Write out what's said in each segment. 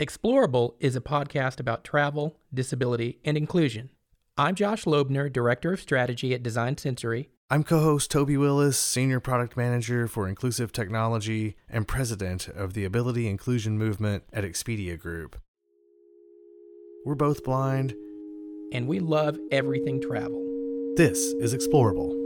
Explorable is a podcast about travel, disability, and inclusion. I'm Josh Loebner, Director of Strategy at Design Sensory. I'm co host Toby Willis, Senior Product Manager for Inclusive Technology and President of the Ability Inclusion Movement at Expedia Group. We're both blind, and we love everything travel. This is Explorable.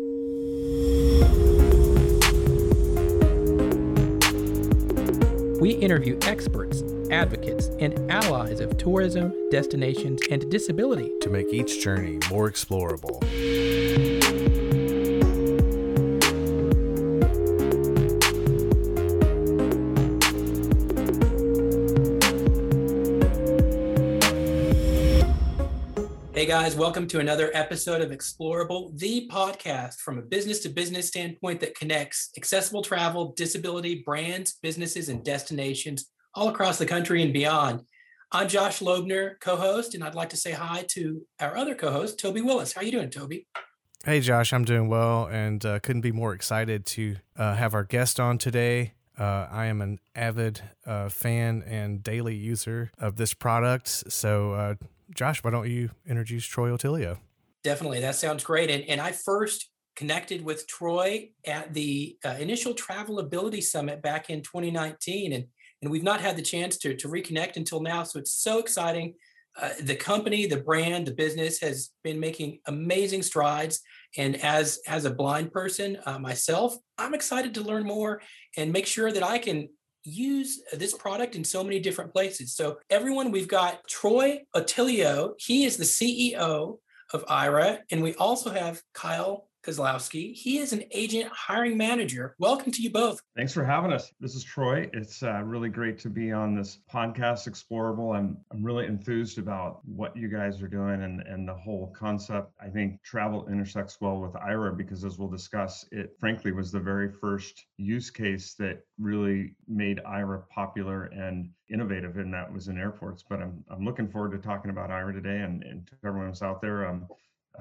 We interview experts, advocates, and allies of tourism, destinations, and disability to make each journey more explorable. Hey guys, welcome to another episode of Explorable, the podcast from a business to business standpoint that connects accessible travel, disability, brands, businesses, and destinations all across the country and beyond. I'm Josh Loebner, co-host, and I'd like to say hi to our other co-host, Toby Willis. How are you doing, Toby? Hey Josh, I'm doing well, and uh, couldn't be more excited to uh, have our guest on today. Uh, I am an avid uh, fan and daily user of this product, so uh, Josh, why don't you introduce Troy Otillio? Definitely. That sounds great. And, and I first connected with Troy at the uh, initial Travel Ability Summit back in 2019. And, and we've not had the chance to, to reconnect until now. So it's so exciting. Uh, the company, the brand, the business has been making amazing strides. And as as a blind person uh, myself, I'm excited to learn more and make sure that I can use this product in so many different places. So, everyone, we've got Troy Otillio. He is the CEO of Aira, And we also have Kyle Kozlowski. He is an agent hiring manager. Welcome to you both. Thanks for having us. This is Troy. It's uh, really great to be on this podcast, Explorable. I'm I'm really enthused about what you guys are doing and and the whole concept. I think travel intersects well with Aira because, as we'll discuss, it frankly was the very first use case that really made Aira popular and innovative, and that was in airports. But I'm I'm looking forward to talking about Aira today, and and to everyone who's out there. Um,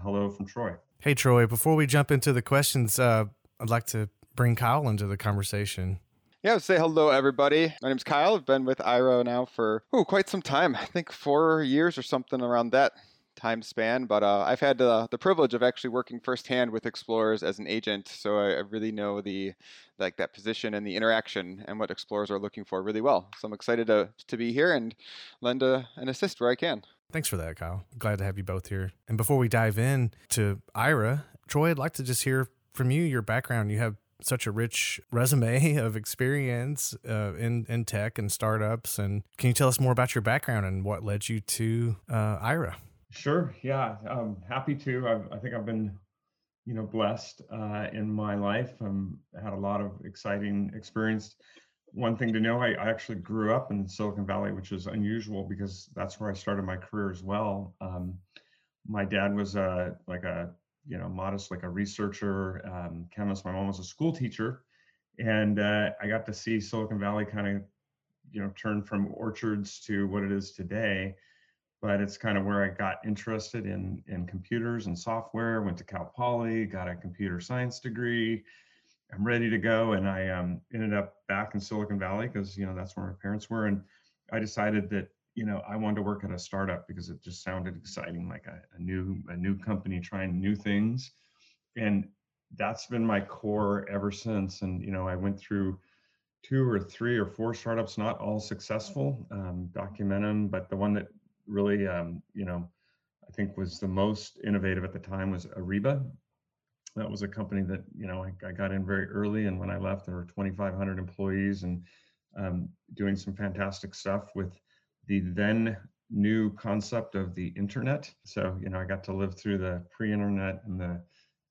hello from Troy. Hey, Troy, before we jump into the questions, uh, I'd like to bring Kyle into the conversation. Yeah, say hello, everybody. My name's Kyle. I've been with Aira now for oh, quite some time. I think four years or something around that time span. But uh, I've had the privilege of actually working firsthand with explorers as an agent, so I, I, really know the like that position and the interaction and what explorers are looking for really well. So I'm excited to to be here and lend a, an assist where I can. Thanks for that, Kyle. Glad to have you both here. And before we dive in to Aira, Troy, I'd like to just hear from you your background. You have such a rich resume of experience uh, in in tech and startups. And can you tell us more about your background and what led you to uh, Aira? Sure. Yeah, I'm happy to. I've, i think I've been, you know, blessed uh, in my life. I've um, had a lot of exciting experience one thing to know, I, I, actually grew up in Silicon Valley, which is unusual because that's where I started my career as well. Um, my dad was a like a you know modest like a researcher, um, chemist. My mom was a school teacher, and uh, I got to see Silicon Valley kind of you know turn from orchards to what it is today. But it's kind of where I got interested in in computers and software. Went to Cal Poly, got a computer science degree I'm ready to go. And I um, ended up back in Silicon Valley because you know that's where my parents were, and I decided that you know I wanted to work at a startup because it just sounded exciting, like a, a new a new company trying new things, and that's been my core ever since. And you know I went through two or three or four startups, not all successful. Um, Documentum, but the one that really um, you know I think was the most innovative at the time was Ariba, that was a company that you know I, I, got in very early, and when I left, there were 2,500 employees and um, doing some fantastic stuff with the then new concept of the internet. So you know I got to live through the pre-internet and the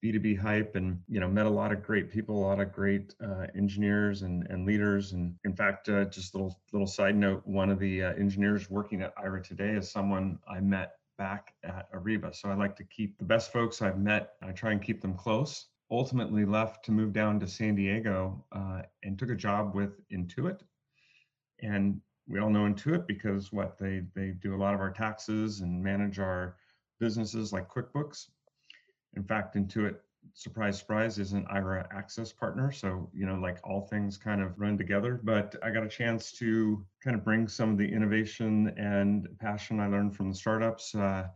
B2B hype, and you know met a lot of great people, a lot of great uh, engineers and, and leaders. And in fact, uh, just a little little side note, one of the uh, engineers working at Aira today is someone I met back at Ariba. So I like to keep the best folks I've met, I try and keep them close. Ultimately, left to move down to San Diego uh, and took a job with Intuit. And we all know Intuit because what they they do a lot of our taxes and manage our businesses like QuickBooks. In fact, Intuit surprise, surprise, is an Aira Access partner. So, you know, like all things kind of run together. But I got a chance to kind of bring some of the innovation and passion I learned from the startups uh,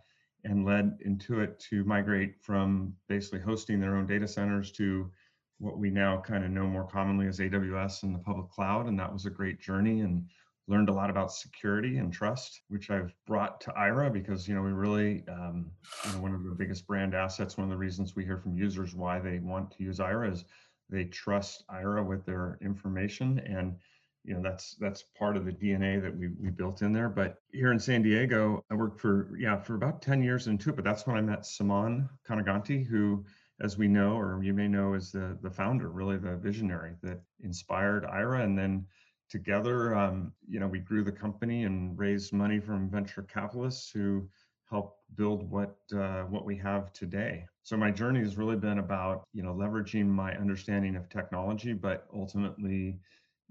and led Intuit to migrate from basically hosting their own data centers to what we now kind of know more commonly as AWS and the public cloud. And that was a great journey. And learned a lot about security and trust, which I've brought to Aira because you know we really, um, you know, one of the biggest brand assets. One of the reasons we hear from users why they want to use Aira is they trust Aira with their information, and you know that's that's part of the DNA that we we built in there. But here in San Diego, I worked for yeah for about ten years it. But that's when I met Suman Kanaganti, who as we know, or you may know, is the the founder, really the visionary that inspired Aira, and then together, um, you know, we grew the company and raised money from venture capitalists who helped build what uh, what we have today. So my journey has really been about you know leveraging my understanding of technology, but ultimately,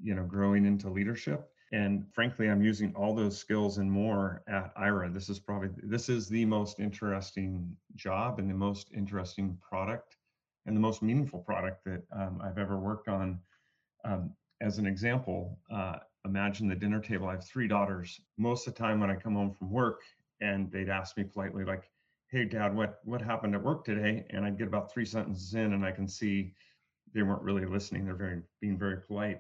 you know, growing into leadership. And frankly, I'm using all those skills and more at Aira. This is probably this is the most interesting job and the most interesting product and the most meaningful product that um, I've ever worked on. Um, as an example, uh, imagine the dinner table. I have three daughters. Most of the time when I come home from work and they'd ask me politely, like, hey, dad, what, what happened at work today? And I'd get about three sentences in and I can see they weren't really listening. They're very being very polite.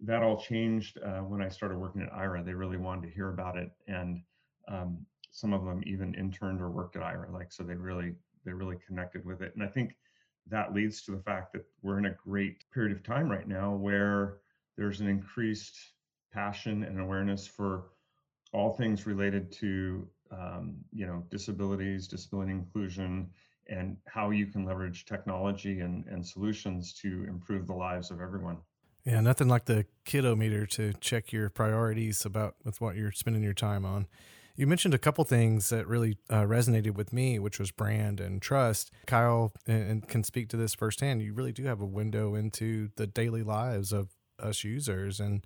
That all changed uh, when I started working at Aira. They really wanted to hear about it. And um, some of them even interned or worked at Aira. Like, so they really, they really connected with it. And I think that leads to the fact that we're in a great period of time right now where there's an increased passion and awareness for all things related to um, you know disabilities disability inclusion and how you can leverage technology and, and solutions to improve the lives of everyone yeah nothing like the kiddo meter to check your priorities about with what you're spending your time on you mentioned a couple things that really uh, resonated with me, which was brand and trust. Kyle and, and can speak to this firsthand. You really do have a window into the daily lives of us users. And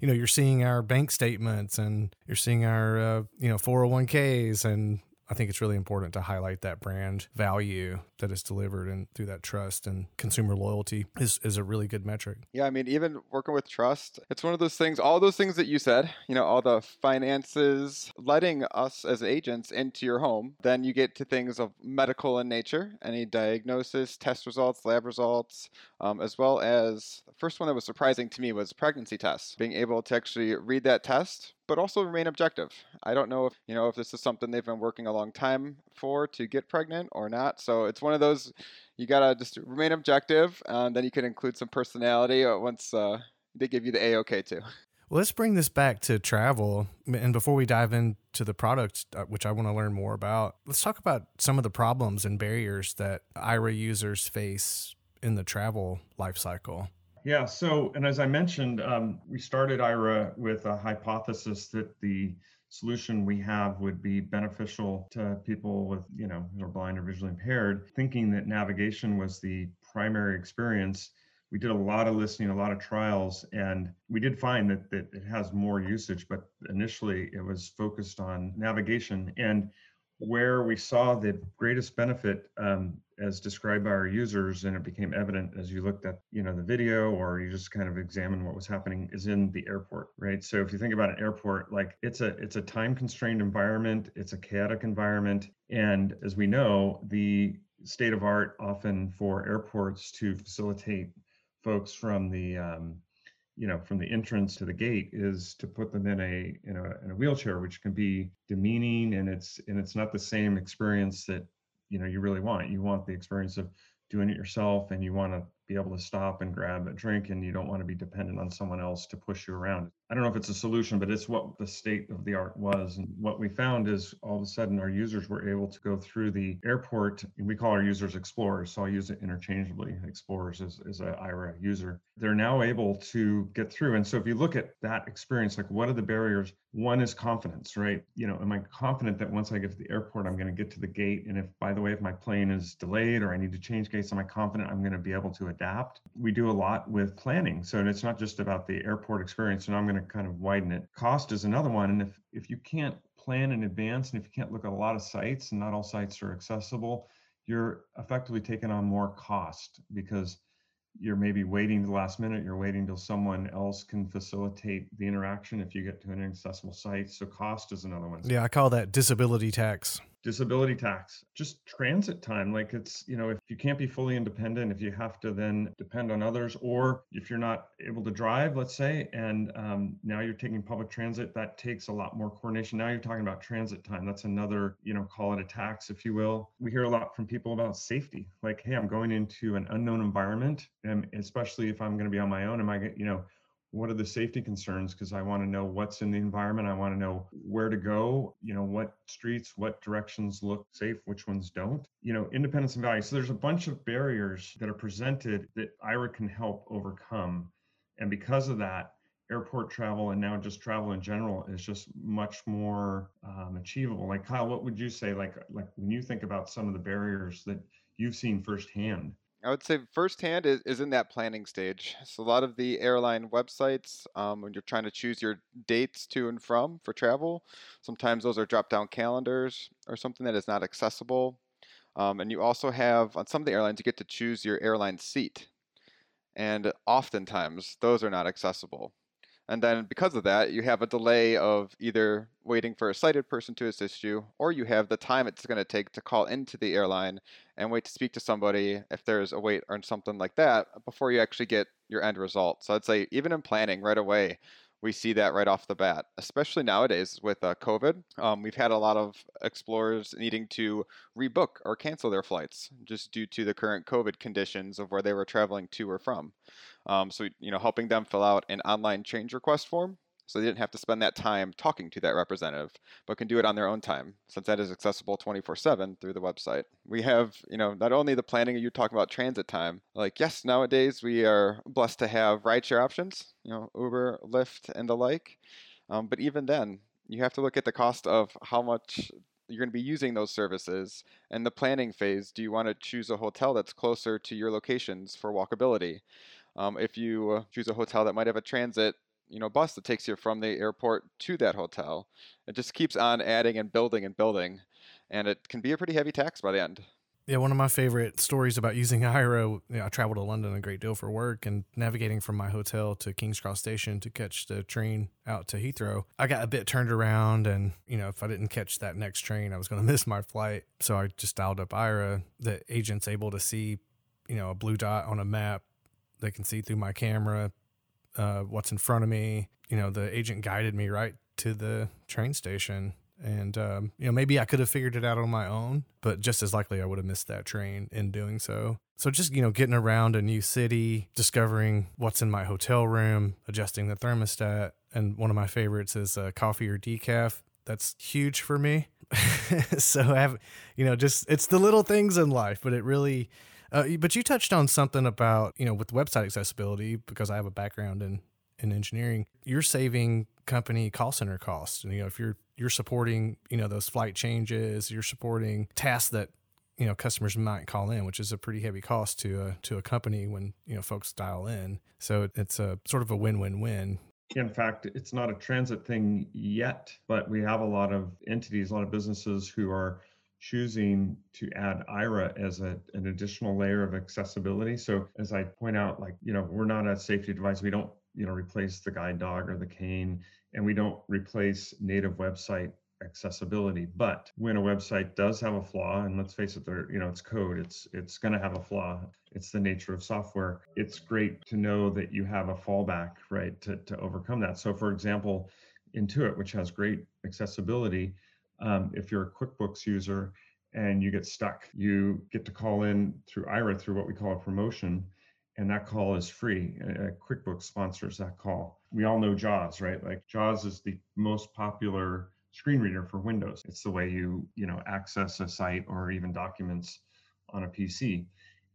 you know you're seeing our bank statements and you're seeing our uh, you know 401ks and I think it's really important to highlight that brand value that is delivered and through that trust and consumer loyalty is, is a really good metric. Yeah, I mean, even working with trust, it's one of those things, all those things that you said, you know, all the finances, letting us as agents into your home. Then you get to things of medical in nature, any diagnosis, test results, lab results, um, as well as the first one that was surprising to me was pregnancy tests. Being able to actually read that test, but also remain objective. I don't know if you know if this is something they've been working a long time for to get pregnant or not. So it's one of those you gotta just remain objective, and then you can include some personality uh, once uh, they give you the a okay too. Well, let's bring this back to travel. And before we dive into the product, uh, which I want to learn more about, let's talk about some of the problems and barriers that Aira users face in the travel lifecycle. Yeah. So, and as I mentioned, um, we started Aira with a hypothesis that the solution we have would be beneficial to people with, you know, who are blind or visually impaired, thinking that navigation was the primary experience. We did a lot of listening, a lot of trials, and we did find that, that it has more usage, but initially it was focused on navigation. And where we saw the greatest benefit um, as described by our users and it became evident as you looked at you know the video or you just kind of examine what was happening is in the airport right? So if you think about an airport like it's a it's a time constrained environment it's a chaotic environment and as we know the state of art often for airports to facilitate folks from the um, you know from the entrance to the gate is to put them in a in a in a wheelchair which can be demeaning and it's and it's not the same experience that you know you really want you want the experience of doing it yourself and you want to be able to stop and grab a drink and you don't want to be dependent on someone else to push you around. I don't know if it's a solution, but it's what the state of the art was. And what we found is all of a sudden our users were able to go through the airport. We call our users explorers, so I'll use it interchangeably. Explorers is, is a Aira user. They're now able to get through. And so if you look at that experience, like what are the barriers? One is confidence, right? You know, am I confident that once I get to the airport, I'm going to get to the gate? And if, by the way, if my plane is delayed or I need to change gates, am I confident I'm going to be able to adapt. We do a lot with planning. So it's not just about the airport experience, and I'm going to kind of widen it. Cost is another one. And if, if you can't plan in advance and if you can't look at a lot of sites and not all sites are accessible, you're effectively taking on more cost because you're maybe waiting the last minute you're waiting till someone else can facilitate the interaction if you get to an inaccessible site so cost is another one yeah i call that disability tax disability tax just transit time like it's you know if you can't be fully independent if you have to then depend on others or if you're not able to drive let's say and um, now you're taking public transit that takes a lot more coordination. Now you're talking about transit time that's another you know call it a tax if you will. We hear a lot from people about safety like hey i'm going into an unknown environment and especially if i'm going to be on my own am i you know what are the safety concerns? Because i want to know what's in the environment i want to know where to go you know what streets what directions look safe which ones don't you know independence and value so there's a bunch of barriers that are presented that aira can help overcome. And because of that airport travel and now just travel in general is just much more um, achievable. Like kyle what would you say? Like like when you think about some of the barriers that you've seen firsthand I would say firsthand is, is in that planning stage. So a lot of the airline websites, um, when you're trying to choose your dates to and from for travel, sometimes those are drop-down calendars or something that is not accessible. Um, and you also have on some of the airlines you get to choose your airline seat, and oftentimes those are not accessible. And then because of that, you have a delay of either waiting for a sighted person to assist you, or you have the time it's going to take to call into the airline and wait to speak to somebody if there's a wait or something like that before you actually get your end result. So I'd say even in planning right away, we see that right off the bat, especially nowadays with uh, COVID. Um, we've had a lot of explorers needing to rebook or cancel their flights just due to the current COVID conditions of where they were traveling to or from. Um, so, you know, helping them fill out an online change request form so they didn't have to spend that time talking to that representative, but can do it on their own time since that is accessible 24/7 through the website. We have, you know, not only the planning you talk about transit time, like yes, nowadays we are blessed to have rideshare options, you know, Uber, Lyft, and the like. Um, but even then, you have to look at the cost of how much you're going to be using those services and the planning phase. Do you want to choose a hotel that's closer to your locations for walkability? Um, if you choose a hotel that might have a transit you know bus that takes you from the airport to that hotel. It just keeps on adding and building and building and it can be a pretty heavy tax by the end. Yeah one of my favorite stories about using aira you know, i traveled to london a great deal for work and navigating from my hotel to king's cross station to catch the train out to heathrow. I got a bit turned around and you know if i didn't catch that next train i was going to miss my flight. So i just dialed up aira the agent's able to see you know a blue dot on a map. They can see through my camera uh, what's in front of me. You know, the agent guided me right to the train station. And, um, you know, maybe I could have figured it out on my own, but just as likely I would have missed that train in doing so. So just, you know, getting around a new city, discovering what's in my hotel room, adjusting the thermostat. And one of my favorites is uh, coffee or decaf. That's huge for me. so I have, you know, just it's the little things in life, but it really, uh, but you touched on something about you know with website accessibility because I have a background in in engineering. You're saving company call center costs, and you know if you're you're supporting you know those flight changes, you're supporting tasks that you know customers might call in, which is a pretty heavy cost to a to a company when you know folks dial in. So it's a sort of a win win win. In fact, it's not a transit thing yet, but we have a lot of entities, a lot of businesses who are choosing to add Aira as a, an additional layer of accessibility. So as I point out, like, you know, we're not a safety device. We don't, you know, replace the guide dog or the cane, and we don't replace native website accessibility. But when a website does have a flaw, and let's face it, there, you know, it's code, it's it's gonna have a flaw. It's the nature of software. It's great to know that you have a fallback, right, to, to overcome that. So for example, Intuit, which has great accessibility, um, if you're a QuickBooks user and you get stuck, you get to call in through Aira through what we call a promotion, and that call is free. Uh, QuickBooks sponsors that call. We all know JAWS, right? Like JAWS is the most popular screen reader for Windows. It's the way you, you know, access a site or even documents on a PC.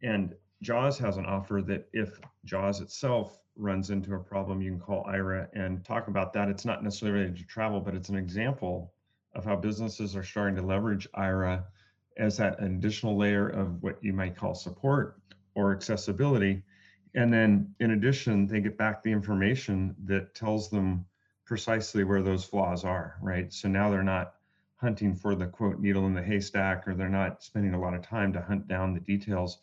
And JAWS has an offer that if JAWS itself runs into a problem, you can call Aira and talk about that. It's not necessarily related to travel, but it's an example of how businesses are starting to leverage Aira as that additional layer of what you might call support or accessibility. And then in addition, they get back the information that tells them precisely where those flaws are, right? So now they're not hunting for the quote needle in the haystack or they're not spending a lot of time to hunt down the details.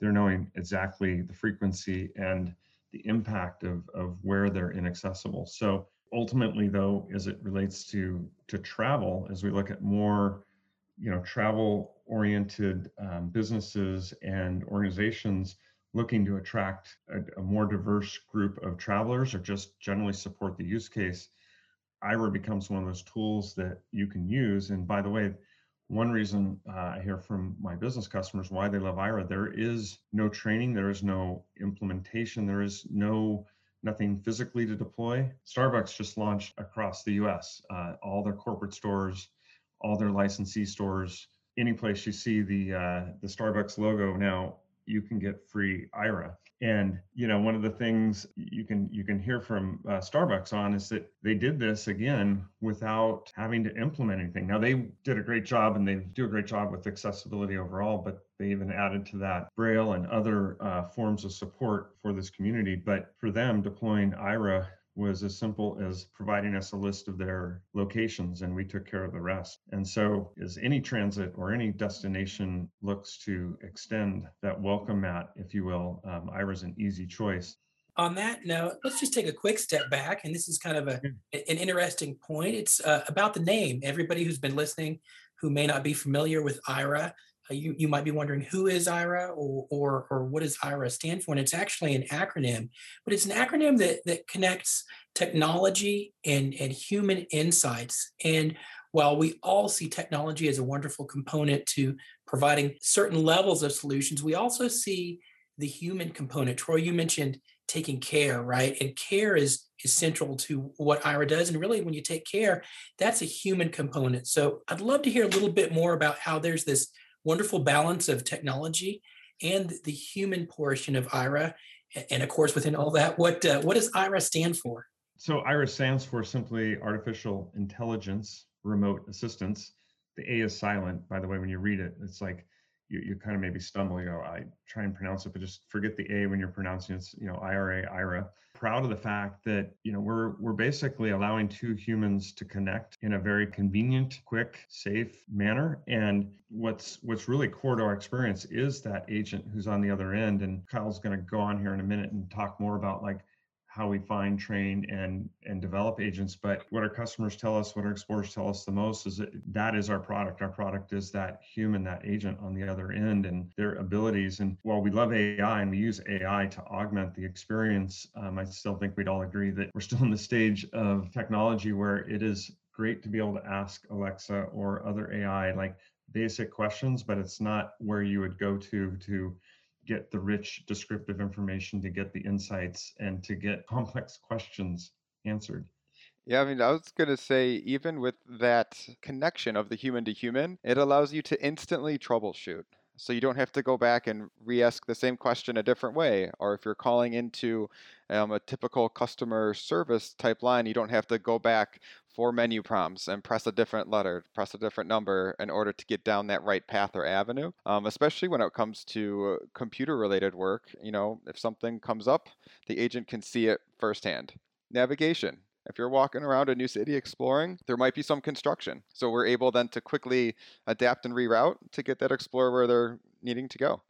They're knowing exactly the frequency and the impact of, of where they're inaccessible. So ultimately though, as it relates to to travel, as we look at more, you know, travel oriented um, businesses and organizations looking to attract a, a more diverse group of travelers or just generally support the use case, Aira becomes one of those tools that you can use. And by the way, one reason uh, I hear from my business customers why they love Aira there is no training, there is no implementation, there is no nothing physically to deploy. Starbucks just launched across the U.S. Uh, all their corporate stores, all their licensee stores, any place you see the uh, the Starbucks logo now you can get free Aira. And you know, one of the things you can you can hear from uh, Starbucks on is that they did this again without having to implement anything. Now they did a great job, and they do a great job with accessibility overall. But they even added to that Braille and other uh, forms of support for this community. But for them, deploying Aira was as simple as providing us a list of their locations and we took care of the rest. And so, as any transit or any destination looks to extend that welcome mat, if you will, um, Aira's an easy choice. On that note, let's just take a quick step back. And this is kind of a, an interesting point. It's uh, about the name. Everybody who's been listening who may not be familiar with Aira, uh, Uh, you, you might be wondering who is Aira or, or, or what does Aira stand for? And it's actually an acronym, but it's an acronym that, that connects technology and, and human insights. And while we all see technology as a wonderful component to providing certain levels of solutions, we also see the human component. Troy, you mentioned taking care, right? And care is is central to what Aira does. And really, when you take care, that's a human component. So I'd love to hear a little bit more about how there's this wonderful balance of technology and the human portion of Aira. And of course, within all that, what uh, what does Aira stand for? So Aira stands for simply artificial intelligence remote assistance. The A is silent, by the way, when you read it. It's like you, you kind of maybe stumble. You oh, go, I try and pronounce it, but just forget the A when you're pronouncing it. It's, you know, Aira, Aira. Proud of the fact that, you know, we're we're basically allowing two humans to connect in a very convenient, quick, safe manner. And what's what's really core to our experience is that agent who's on the other end. And Kyle's going to go on here in a minute and talk more about like how we find, train, and and develop agents. But what our customers tell us, what our explorers tell us the most is that that is our product. Our product is that human, that agent on the other end, and their abilities. And while we love AI and we use AI to augment the experience, um, I still think we'd all agree that we're still in the stage of technology where it is great to be able to ask Alexa or other AI like basic questions, but it's not where you would go to to get the rich descriptive information, to get the insights, and to get complex questions answered. Yeah, I mean, I was going to say, even with that connection of the human to human, it allows you to instantly troubleshoot. So you don't have to go back and re ask the same question a different way. Or if you're calling into um, a typical customer service type line, you don't have to go back four menu prompts and press a different letter, press a different number in order to get down that right path or avenue. Um, especially when it comes to computer related work, you know, if something comes up, the agent can see it firsthand. Navigation. If you're walking around a new city exploring, there might be some construction. So we're able then to quickly adapt and reroute to get that explorer where they're needing to go.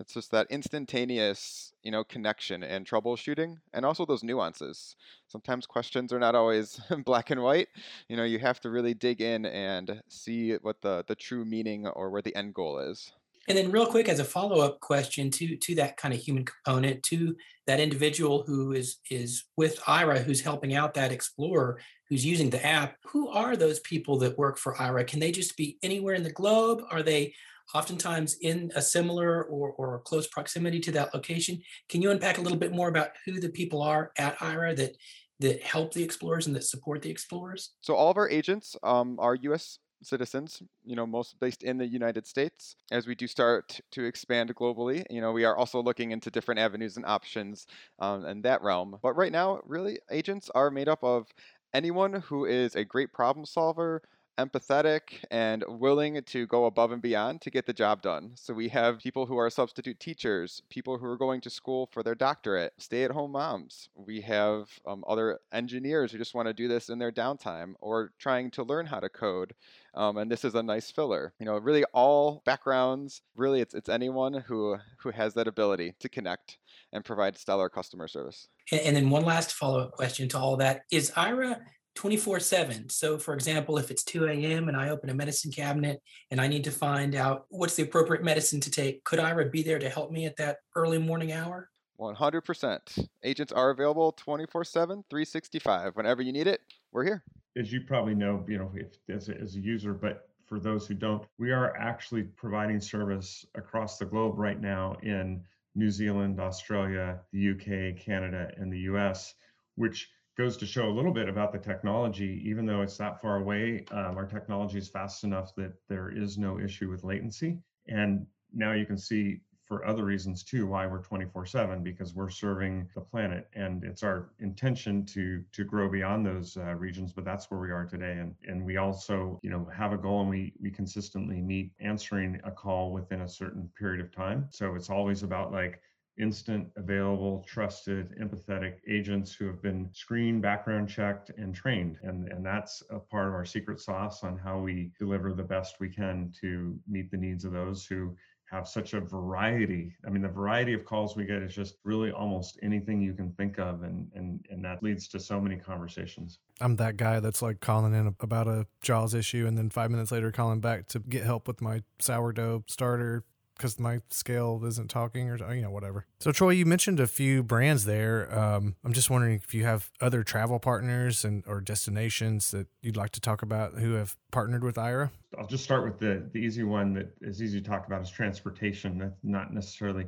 It's just that instantaneous, you know, connection and troubleshooting, and also those nuances. Sometimes questions are not always black and white. You know, you have to really dig in and see what the the true meaning or where the end goal is. And then, real quick, as a follow up question to to that kind of human component, to that individual who is is with Aira, who's helping out that explorer, who's using the app, who are those people that work for Aira? Can they just be anywhere in the globe? Are they oftentimes in a similar or, or close proximity to that location. Can you unpack a little bit more about who the people are at Aira that that help the explorers and that support the explorers? So all of our agents um, are U.S. citizens, you know, most based in the United States. As we do start to expand globally, you know, we are also looking into different avenues and options um, in that realm. But right now, really, agents are made up of anyone who is a great problem solver, empathetic, and willing to go above and beyond to get the job done. So we have people who are substitute teachers, people who are going to school for their doctorate, stay at home moms. We have um, other engineers who just want to do this in their downtime or trying to learn how to code. Um, and this is a nice filler. You know, really all backgrounds. Really, it's it's anyone who who has that ability to connect and provide stellar customer service. And, and then one last follow up question to all that is Aira 24 7. So, for example, if it's 2 a.m. and I open a medicine cabinet and I need to find out what's the appropriate medicine to take, could Aira be there to help me at that early morning hour? 100%. Agents are available 24 7, 365. Whenever you need it, we're here. As you probably know, you know, if, as, a, as a user, but for those who don't, we are actually providing service across the globe right now in New Zealand, Australia, the UK, Canada, and the US, which goes to show a little bit about the technology. Even though it's that far away, um, our technology is fast enough that there is no issue with latency. And now you can see for other reasons too why we're 24/7 because we're serving the planet and it's our intention to to grow beyond those uh, regions but that's where we are today and and we also you know have a goal and we we consistently meet answering a call within a certain period of time so it's always about like instant, available, trusted, empathetic agents who have been screened, background checked, and trained. And, and that's a part of our secret sauce on how we deliver the best we can to meet the needs of those who have such a variety. I mean, the variety of calls we get is just really almost anything you can think of, and and and that leads to so many conversations. I'm that guy that's like calling in about a Jaws issue, and then five minutes later calling back to get help with my sourdough starter because my scale isn't talking or you know whatever. So Troy, you mentioned a few brands there. Um, I'm just wondering if you have other travel partners and or destinations that you'd like to talk about who have partnered with Aira. I'll just start with the the easy one that is easy to talk about is transportation. That's not necessarily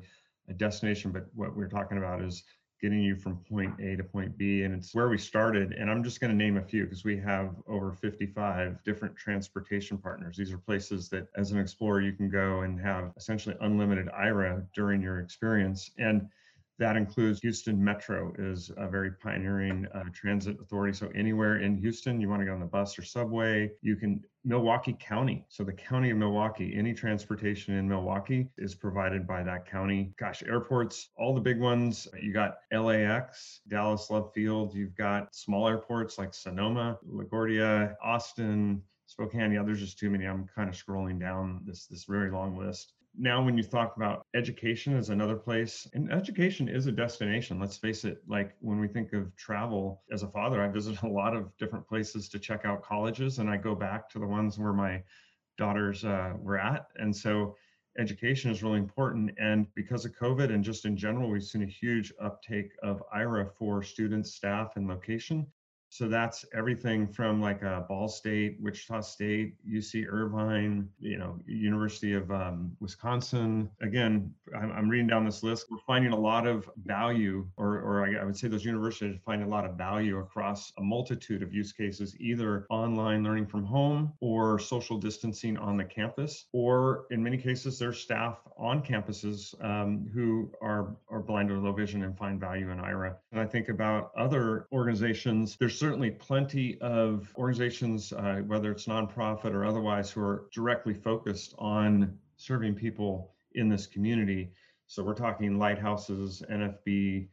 a destination, but what we're talking about is getting you from point A to point B. And it's where we started. And I'm just going to name a few because we have over 55 different transportation partners. These are places that, as an explorer, you can go and have essentially unlimited Aira during your experience. And that includes Houston Metro is a very pioneering uh, transit authority. So anywhere in Houston, you want to get on the bus or subway, you can Milwaukee County. So the county of Milwaukee, any transportation in Milwaukee is provided by that county. Gosh, airports, all the big ones. You got LAX, Dallas Love Field. You've got small airports like Sonoma, LaGuardia, Austin, Spokane. Yeah, there's just too many. I'm kind of scrolling down this this very long list now when you talk about education is another place and education is a destination let's face it like when we think of travel as a father i visit a lot of different places to check out colleges and i go back to the ones where my daughters uh, were at and so education is really important and because of covid and just in general we've seen a huge uptake of aira for students staff and location so that's everything from like a Ball State, Wichita State, UC Irvine, you know, University of um, Wisconsin. Again, I'm, I'm, reading down this list. We're finding a lot of value, or, or I, I would say those universities find a lot of value across a multitude of use cases, either online learning from home or social distancing on the campus, or in many cases, there's staff on campuses um, who are, are blind or low vision and find value in Aira. And I think about other organizations, there's certainly plenty of organizations, uh, whether it's nonprofit or otherwise, who are directly focused on serving people in this community. So we're talking lighthouses, NFB,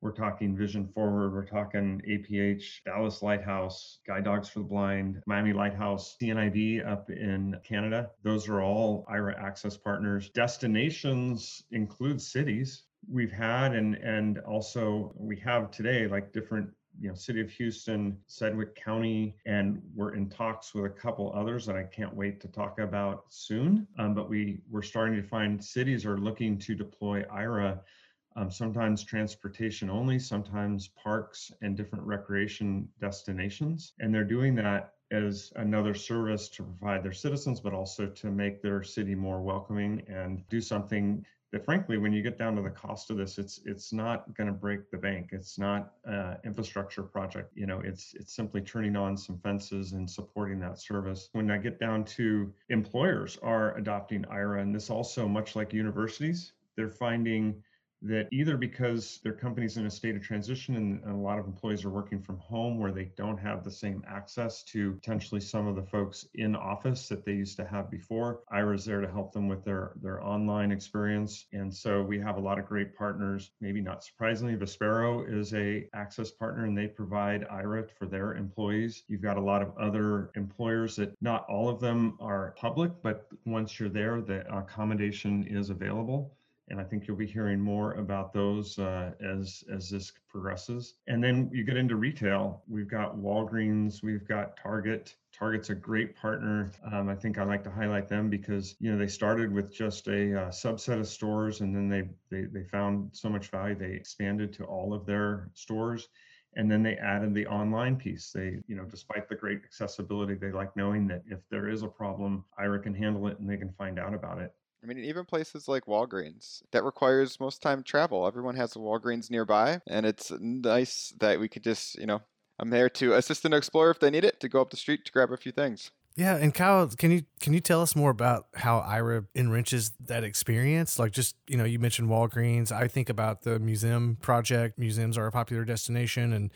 we're talking Vision Forward, we're talking APH, Dallas Lighthouse, Guide Dogs for the Blind, Miami Lighthouse, CNIB up in Canada. Those are all Aira Access partners. Destinations include cities we've had and and also we have today like different you know, City of Houston, Sedgwick County, and we're in talks with a couple others that I can't wait to talk about soon. Um, but we we're starting to find cities are looking to deploy Aira. Um, sometimes transportation only, sometimes parks and different recreation destinations. And they're doing that as another service to provide their citizens, but also to make their city more welcoming and do something that frankly, when you get down to the cost of this, it's it's not going to break the bank. It's not an infrastructure project. You know, it's it's simply turning on some fences and supporting that service. When I get down to employers are adopting Aira, and this also much like universities, they're finding that either because their company's in a state of transition and, a lot of employees are working from home where they don't have the same access to potentially some of the folks in office that they used to have before. Aira's there to help them with their, their online experience. And so we have a lot of great partners. Maybe not surprisingly, Vispero is a access partner and they provide Aira for their employees. You've got a lot of other employers that not all of them are public, but once you're there, the accommodation is available and I think you'll be hearing more about those uh, as as this progresses. And then you get into retail. We've got Walgreens, we've got Target. Target's a great partner. Um, I think I like to highlight them because you know they started with just a uh, subset of stores, and then they, they they found so much value they expanded to all of their stores and then they added the online piece they you know despite the great accessibility they like knowing that if there is a problem Aira can handle it and they can find out about it I mean, even places like Walgreens, that requires most time travel. Everyone has a Walgreens nearby, and it's nice that we could just, you know, I'm there to assist an explorer if they need it, to go up the street to grab a few things. Yeah, and Kyle, can you can you tell us more about how Aira enriches that experience? Like just, you know, you mentioned Walgreens. I think about the museum project. Museums are a popular destination and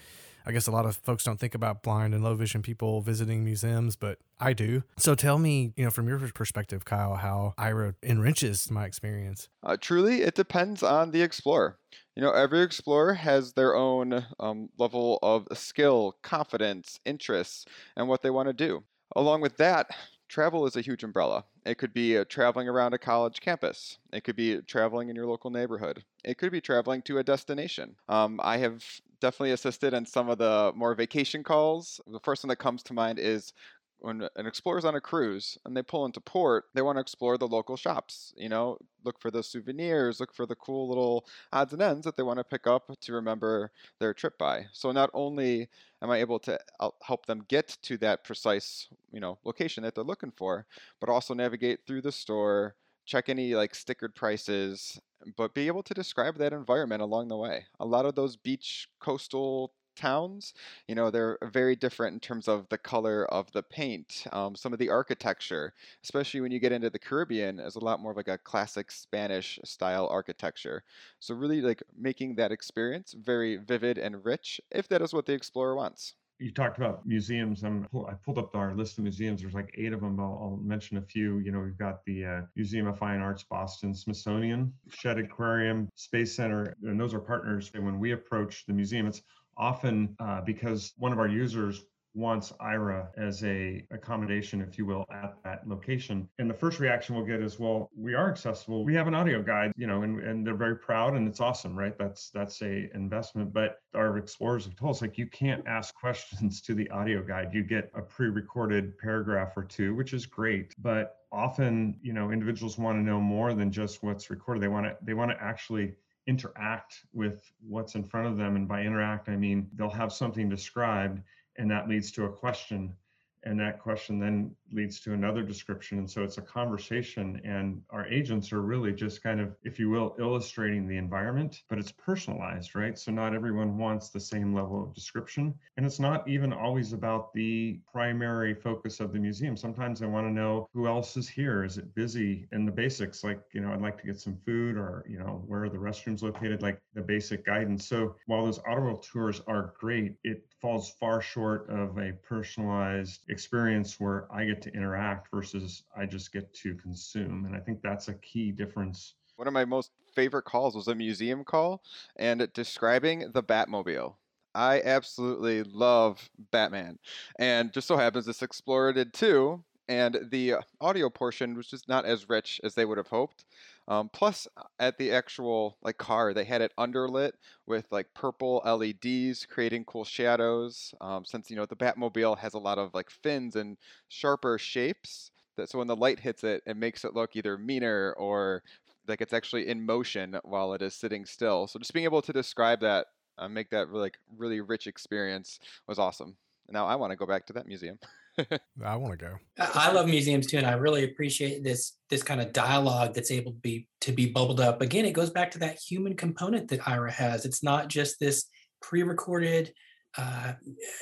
I guess a lot of folks don't think about blind and low vision people visiting museums, but I do. So tell me, you know, from your perspective, Kyle, how Aira enriches my experience. Uh, truly, it depends on the explorer. You know, every explorer has their own um, level of skill, confidence, interests, and what they want to do. Along with that, travel is a huge umbrella. It could be uh, traveling around a college campus. It could be traveling in your local neighborhood. It could be traveling to a destination. Um, I have definitely assisted in some of the more vacation calls. The first one that comes to mind is when an explorer's on a cruise and they pull into port, they want to explore the local shops. You know, look for the souvenirs, look for the cool little odds and ends that they want to pick up to remember their trip by. So not only am I able to help them get to that precise, you know, location that they're looking for, but also navigate through the store, check any like stickered prices, but be able to describe that environment along the way. A lot of those beach coastal towns, you know, they're very different in terms of the color of the paint, um, some of the architecture, especially when you get into the Caribbean, is a lot more of like a classic Spanish style architecture. So really like making that experience very vivid and rich, if that is what the explorer wants you talked about museums. I'm, I pulled up our list of museums. There's like eight of them. I'll, I'll mention a few. You know, we've got the uh, Museum of Fine Arts, Boston, Smithsonian, Shedd Aquarium, Space Center, and those are partners. And when we approach the museum, it's often uh, because one of our users wants Aira as a accommodation, if you will, at that location. And the first reaction we'll get is, well, we are accessible. We have an audio guide, you know, and, and they're very proud and it's awesome, right? That's that's a investment. But our explorers have told us like you can't ask questions to the audio guide. You get a pre-recorded paragraph or two, which is great. But often, you know, individuals want to know more than just what's recorded. They want to they want to actually interact with what's in front of them. And by interact, I mean they'll have something described and that leads to a question and that question then leads to another description. And so it's a conversation and our agents are really just kind of if you will illustrating the environment but it's personalized right? So not everyone wants the same level of description. And it's not even always about the primary focus of the museum. Sometimes i want to know who else is here. Is it busy and the basics? Like you know i'd like to get some food or you know where are the restrooms located? Like the basic guidance. So while those auto tours are great it falls far short of a personalized experience where I get to interact versus I just get to consume. And I think that's a key difference. One of my most favorite calls was a museum call and describing the Batmobile. I absolutely love Batman. And just so happens this Explorer did too. And the audio portion was just not as rich as they would have hoped. Um, plus, uh, at the actual like car, they had it underlit with like purple LEDs, creating cool shadows. Um, since you know the Batmobile has a lot of like fins and sharper shapes, that so when the light hits it, it makes it look either meaner or like it's actually in motion while it is sitting still. So just being able to describe that, uh, make that like really rich experience was awesome. Now I want to go back to that museum. I want to go. I love museums too, and I really appreciate this this kind of dialogue that's able to be to be bubbled up. Again, it goes back to that human component that Aira has. It's not just this pre-recorded, uh,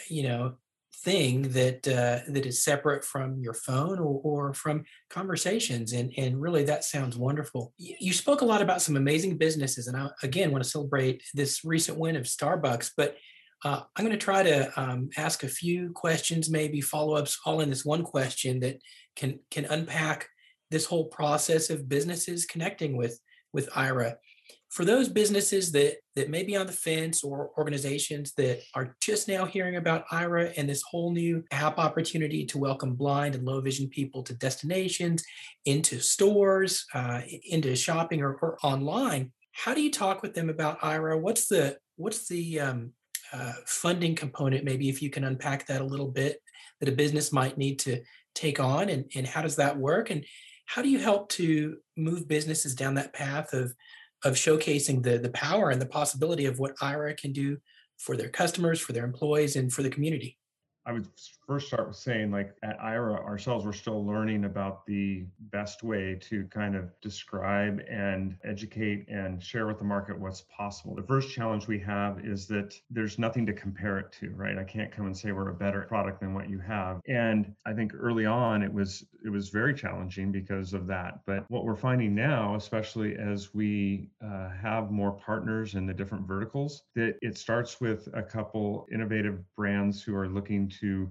you know, thing that uh, that is separate from your phone or, or from conversations and and really that sounds wonderful you spoke a lot about some amazing businesses and i again want to celebrate this recent win of starbucks but uh, i'm going to try to um, ask a few questions maybe follow-ups all in this one question that can can unpack this whole process of businesses connecting with with Aira for those businesses that that may be on the fence or organizations that are just now hearing about Aira and this whole new app opportunity to welcome blind and low vision people to destinations, into stores, uh, into shopping or, or, online, how do you talk with them about Aira? What's the what's the um, uh, funding component? Maybe if you can unpack that a little bit, that a business might need to take on, and and how does that work? And how do you help to move businesses down that path of of showcasing the the power and the possibility of what Aira can do for their customers, for their employees, and for the community. I first start with saying, like at Aira ourselves, we're still learning about the best way to kind of describe and educate and share with the market what's possible. The first challenge we have is that there's nothing to compare it to, right? I can't come and say we're a better product than what you have. And I think early on it was it was very challenging because of that. But what we're finding now, especially as we uh, have more partners in the different verticals, that it starts with a couple innovative brands who are looking to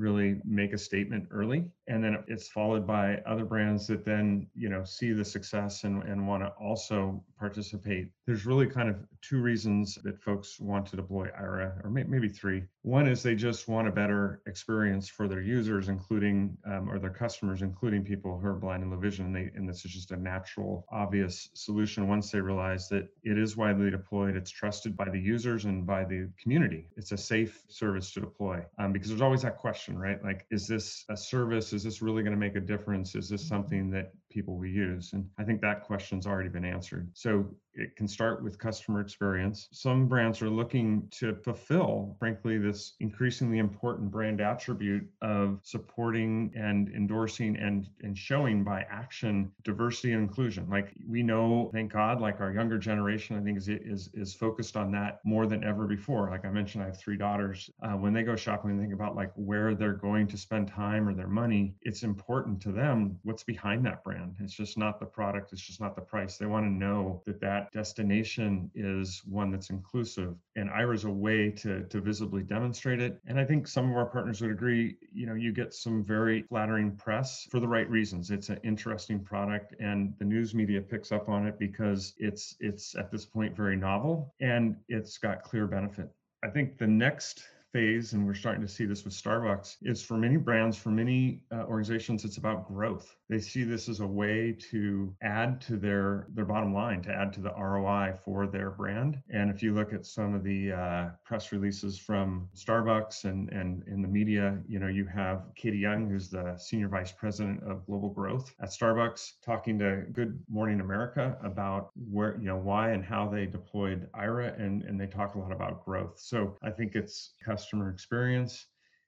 really make a statement early and then it's followed by other brands that then you know see the success and, and want to also participate. There's really kind of two reasons that folks want to deploy Aira or may, maybe three. One is they just want a better experience for their users including um, or their customers including people who are blind and low vision and, they, and this is just a natural obvious solution once they realize that it is widely deployed it's trusted by the users and by the community. It's a safe service to deploy um, because there's always that question right? Like is this a service? Is this really going to make a difference? Is this mm-hmm. something that people we use? And I think that question's already been answered. So it can start with customer experience. Some brands are looking to fulfill, frankly, this increasingly important brand attribute of supporting and endorsing and, and showing by action diversity and inclusion. Like we know, thank God, like our younger generation, I think is is is focused on that more than ever before. Like I mentioned, I have three daughters. Uh, when they go shopping, and think about like where they're going to spend time or their money. It's important to them what's behind that brand. It's just not the product. It's just not the price. They want to know that that destination is one that's inclusive. And Aira is a way to, to visibly demonstrate it. And I think some of our partners would agree, you know, you get some very flattering press for the right reasons. It's an interesting product and the news media picks up on it because it's it's at this point very novel and it's got clear benefit. I think the next phase, and we're starting to see this with Starbucks, is for many brands, for many uh, organizations, it's about growth. They see this as a way to add to their their bottom line, to add to the ROI for their brand. And if you look at some of the uh, press releases from Starbucks and and in the media, you know, you have Katie Young, who's the senior vice president of global growth at Starbucks, talking to Good Morning America about where you know why and how they deployed Aira, and and they talk a lot about growth. So I think it's customer experience.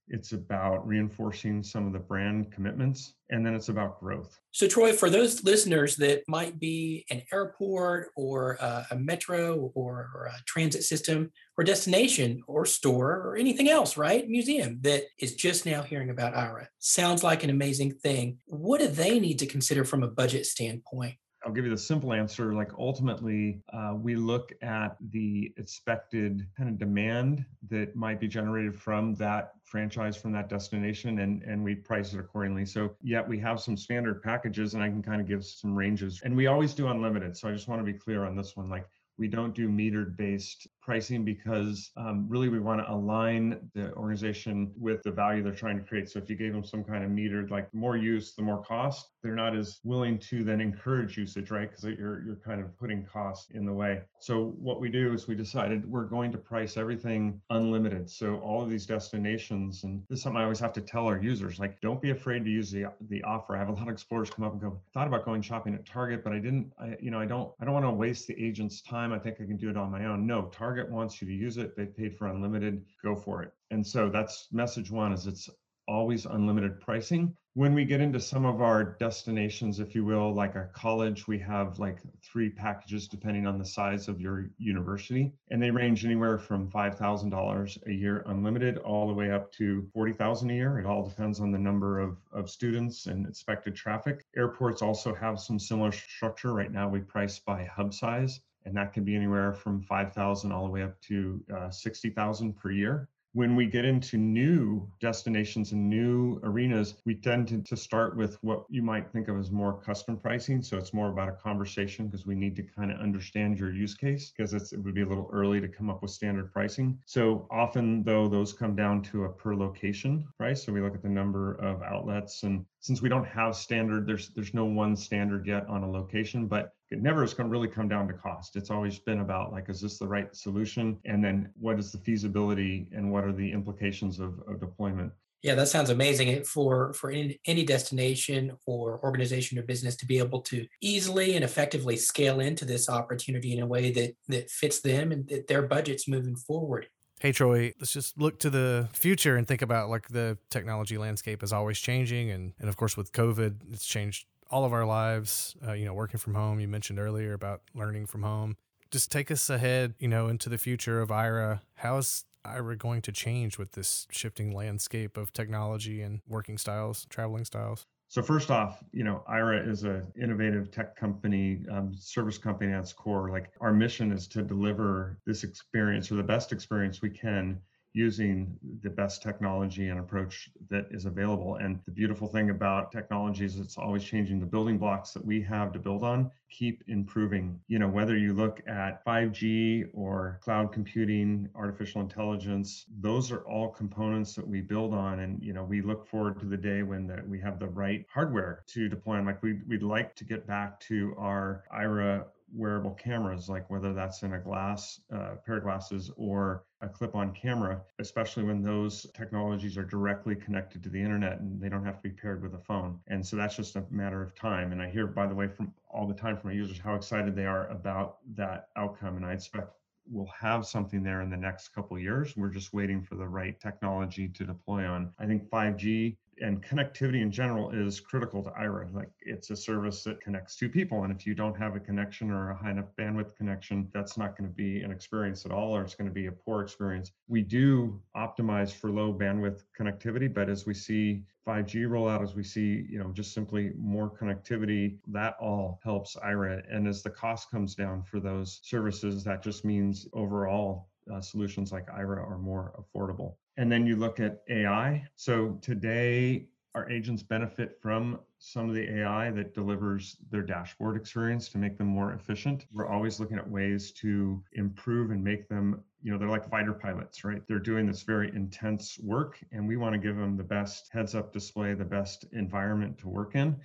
It's about reinforcing some of the brand commitments, and then it's about growth. So, Troy, for those listeners that might be an airport or uh, a metro or, or, a transit system or destination or store or anything else, right? Museum that is just now hearing about Aira, Sounds like an amazing thing. What do they need to consider from a budget standpoint? I'll give you the simple answer. Like ultimately, uh, we look at the expected kind of demand that might be generated from that franchise, from that destination, and and we price it accordingly. So yeah, we have some standard packages, and I can kind of give some ranges. And we always do unlimited. So I just want to be clear on this one. Like we don't do metered based pricing because um, really we want to align the organization with the value they're trying to create. So if you gave them some kind of metered, like more use, the more cost, they're not as willing to then encourage usage, right? Because you're you're kind of putting cost in the way. So what we do is we decided we're going to price everything unlimited. So all of these destinations, and this is something I always have to tell our users, like don't be afraid to use the the offer. I have a lot of explorers come up and go, thought about going shopping at Target, but I didn't, I, you know, I don't I don't want to waste the agent's time. I think I can do it on my own. No, Target Target wants you to use it. They paid for unlimited. Go for it. And so that's message one is it's always unlimited pricing. When we get into some of our destinations, if you will, like a college, we have like three packages depending on the size of your university. And they range anywhere from $5,000 a year unlimited all the way up to 40,000 a year. It all depends on the number of, of students and expected traffic. Airports also have some similar structure. Right now we price by hub size and that can be anywhere from 5,000 all the way up to uh, 60,000 per year when we get into new destinations and new arenas, we tend to, to, start with what you might think of as more custom pricing. So it's more about a conversation because we need to kind of understand your use case because it would be a little early to come up with standard pricing. So often, though, those come down to a per location price. So we look at the number of outlets and since we don't have standard, there's there's no one standard yet on a location, but it never has come really come down to cost. It's always been about like, is this the right solution? And then what is the feasibility and what are the implications of, of deployment? Yeah, that sounds amazing for for any, any destination or organization or business to be able to easily and effectively scale into this opportunity in a way that that fits them and that their budgets moving forward. Hey Troy, let's just look to the future and think about like the technology landscape is always changing, and and of course with COVID, it's changed all of our lives. Uh, you know, working from home. You mentioned earlier about learning from home. Just take us ahead, you know, into the future of Aira. How is Aira going to change with this shifting landscape of technology and working styles, traveling styles? So first off, you know, Aira is an innovative tech company, um, service company at its core. Like our mission is to deliver this experience or the best experience we can using the best technology and approach that is available. And the beautiful thing about technology is it's always changing. The building blocks that we have to build on keep improving. You know, whether you look at 5G or cloud computing, artificial intelligence, those are all components that we build on. And, you know, we look forward to the day when the, we have the right hardware to deploy. And like we, we'd like to get back to our Aira wearable cameras, like whether that's in a glass, uh, pair of glasses, or a clip on camera, especially when those technologies are directly connected to the internet and they don't have to be paired with a phone. And so that's just a matter of time. And I hear, by the way, from all the time from my users how excited they are about that outcome. And I expect we'll have something there in the next couple years. We're just waiting for the right technology to deploy on. I think 5G and connectivity in general is critical to Aira. Like it's a service that connects two people. And if you don't have a connection or a high enough bandwidth connection, that's not going to be an experience at all, or it's going to be a poor experience. We do optimize for low bandwidth connectivity, but as we see 5G rollout, as we see, you know, just simply more connectivity, that all helps Aira. And as the cost comes down for those services, that just means overall uh, solutions like Aira are more affordable. And then you look at AI. So today, our agents benefit from some of the AI that delivers their dashboard experience to make them more efficient. We're always looking at ways to improve and make them, you know, they're like fighter pilots, right? They're doing this very intense work, and we want to give them the best heads up display, the best environment to work in.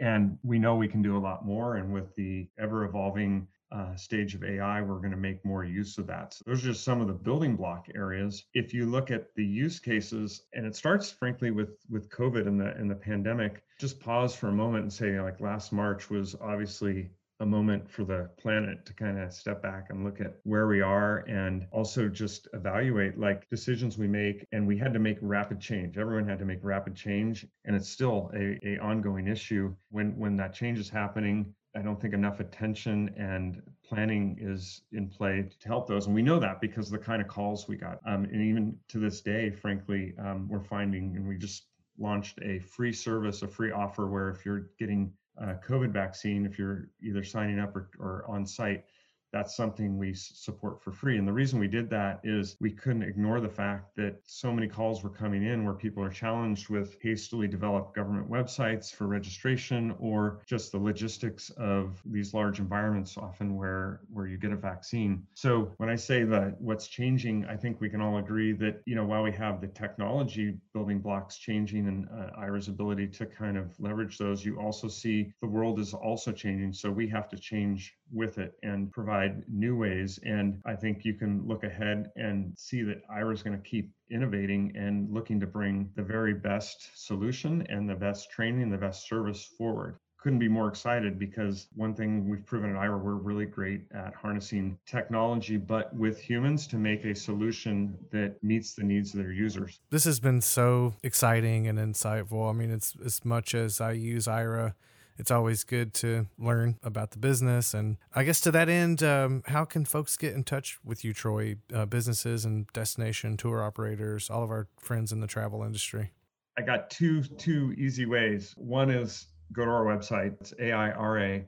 And we know we can do a lot more. And with the ever evolving uh, stage of AI, we're going to make more use of that. So those are just some of the building block areas. If you look at the use cases, and it starts frankly with with COVID and the and the pandemic, just pause for a moment and say like last March was obviously a moment for the planet to kind of step back and look at where we are and also just evaluate like decisions we make and we had to make rapid change everyone had to make rapid change and it's still a, a ongoing issue when when that change is happening I don't think enough attention and planning is in play to help those. And we know that because the kind of calls we got. Um, and even to this day, frankly, um, we're finding, and we just launched a free service, a free offer where if you're getting a COVID vaccine, if you're either signing up or, or on site, that's something we support for free. And the reason we did that is we couldn't ignore the fact that so many calls were coming in where people are challenged with hastily developed government websites for registration or just the logistics of these large environments often where where you get a vaccine. So when I say that what's changing, I think we can all agree that you know while we have the technology building blocks changing and uh, Aira's ability to kind of leverage those, you also see the world is also changing. So we have to change with it and provide new ways. And I think you can look ahead and see that Aira is going to keep innovating and looking to bring the very best solution and the best training, the best service forward couldn't be more excited because one thing we've proven at Aira, we're really great at harnessing technology, but with humans to make a solution that meets the needs of their users. This has been so exciting and insightful. I mean, it's as much as I use Aira it's always good to learn about the business. And I guess to that end, um, how can folks get in touch with you, Troy? Uh, businesses and destination tour operators, all of our friends in the travel industry. I got two two easy ways. One is go to our website. It's aira.io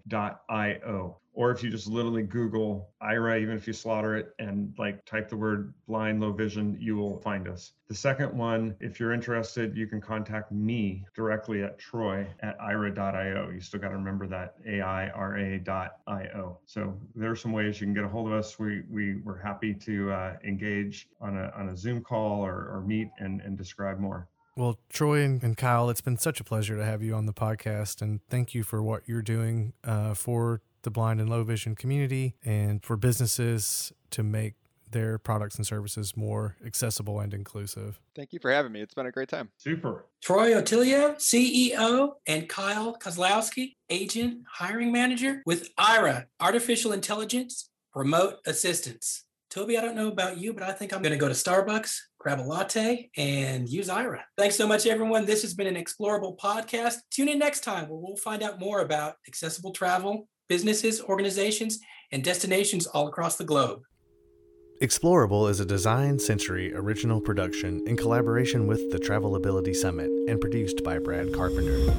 or if you just literally Google Aira, even if you slaughter it and like type the word blind, low vision, you will find us. The second one, if you're interested, you can contact me directly at troy at aira.io. You still got to remember that A-I-R-A.io. So there are some ways you can get a hold of us. We, we, we're happy to uh, engage on a, on a Zoom call or, or meet and, and describe more. Well, Troy and, Kyle, it's been such a pleasure to have you on the podcast, and thank you for what you're doing uh, for the blind and low vision community and for businesses to make their products and services more accessible and inclusive. Thank you for having me. It's been a great time. Super. Troy Otillio, CEO, and Kyle Kozlowski, agent, hiring manager with Aira, Artificial Intelligence Remote Assistance. Toby, I don't know about you, but I think I'm going to go to Starbucks, grab a latte, and use Aira. Thanks so much, everyone. This has been an Explorable podcast. Tune in next time where we'll find out more about accessible travel businesses, organizations, and destinations all across the globe. Explorable is a Design Century original production in collaboration with the Travelability Summit and produced by Brad Carpenter.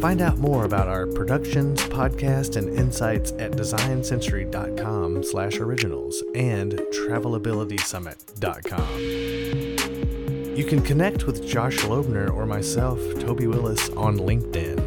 Find out more about our productions, podcasts, and insights at designcentury.com slash originals and travelabilitysummit.com. You can connect with Josh Loebner or myself, Toby Willis, on LinkedIn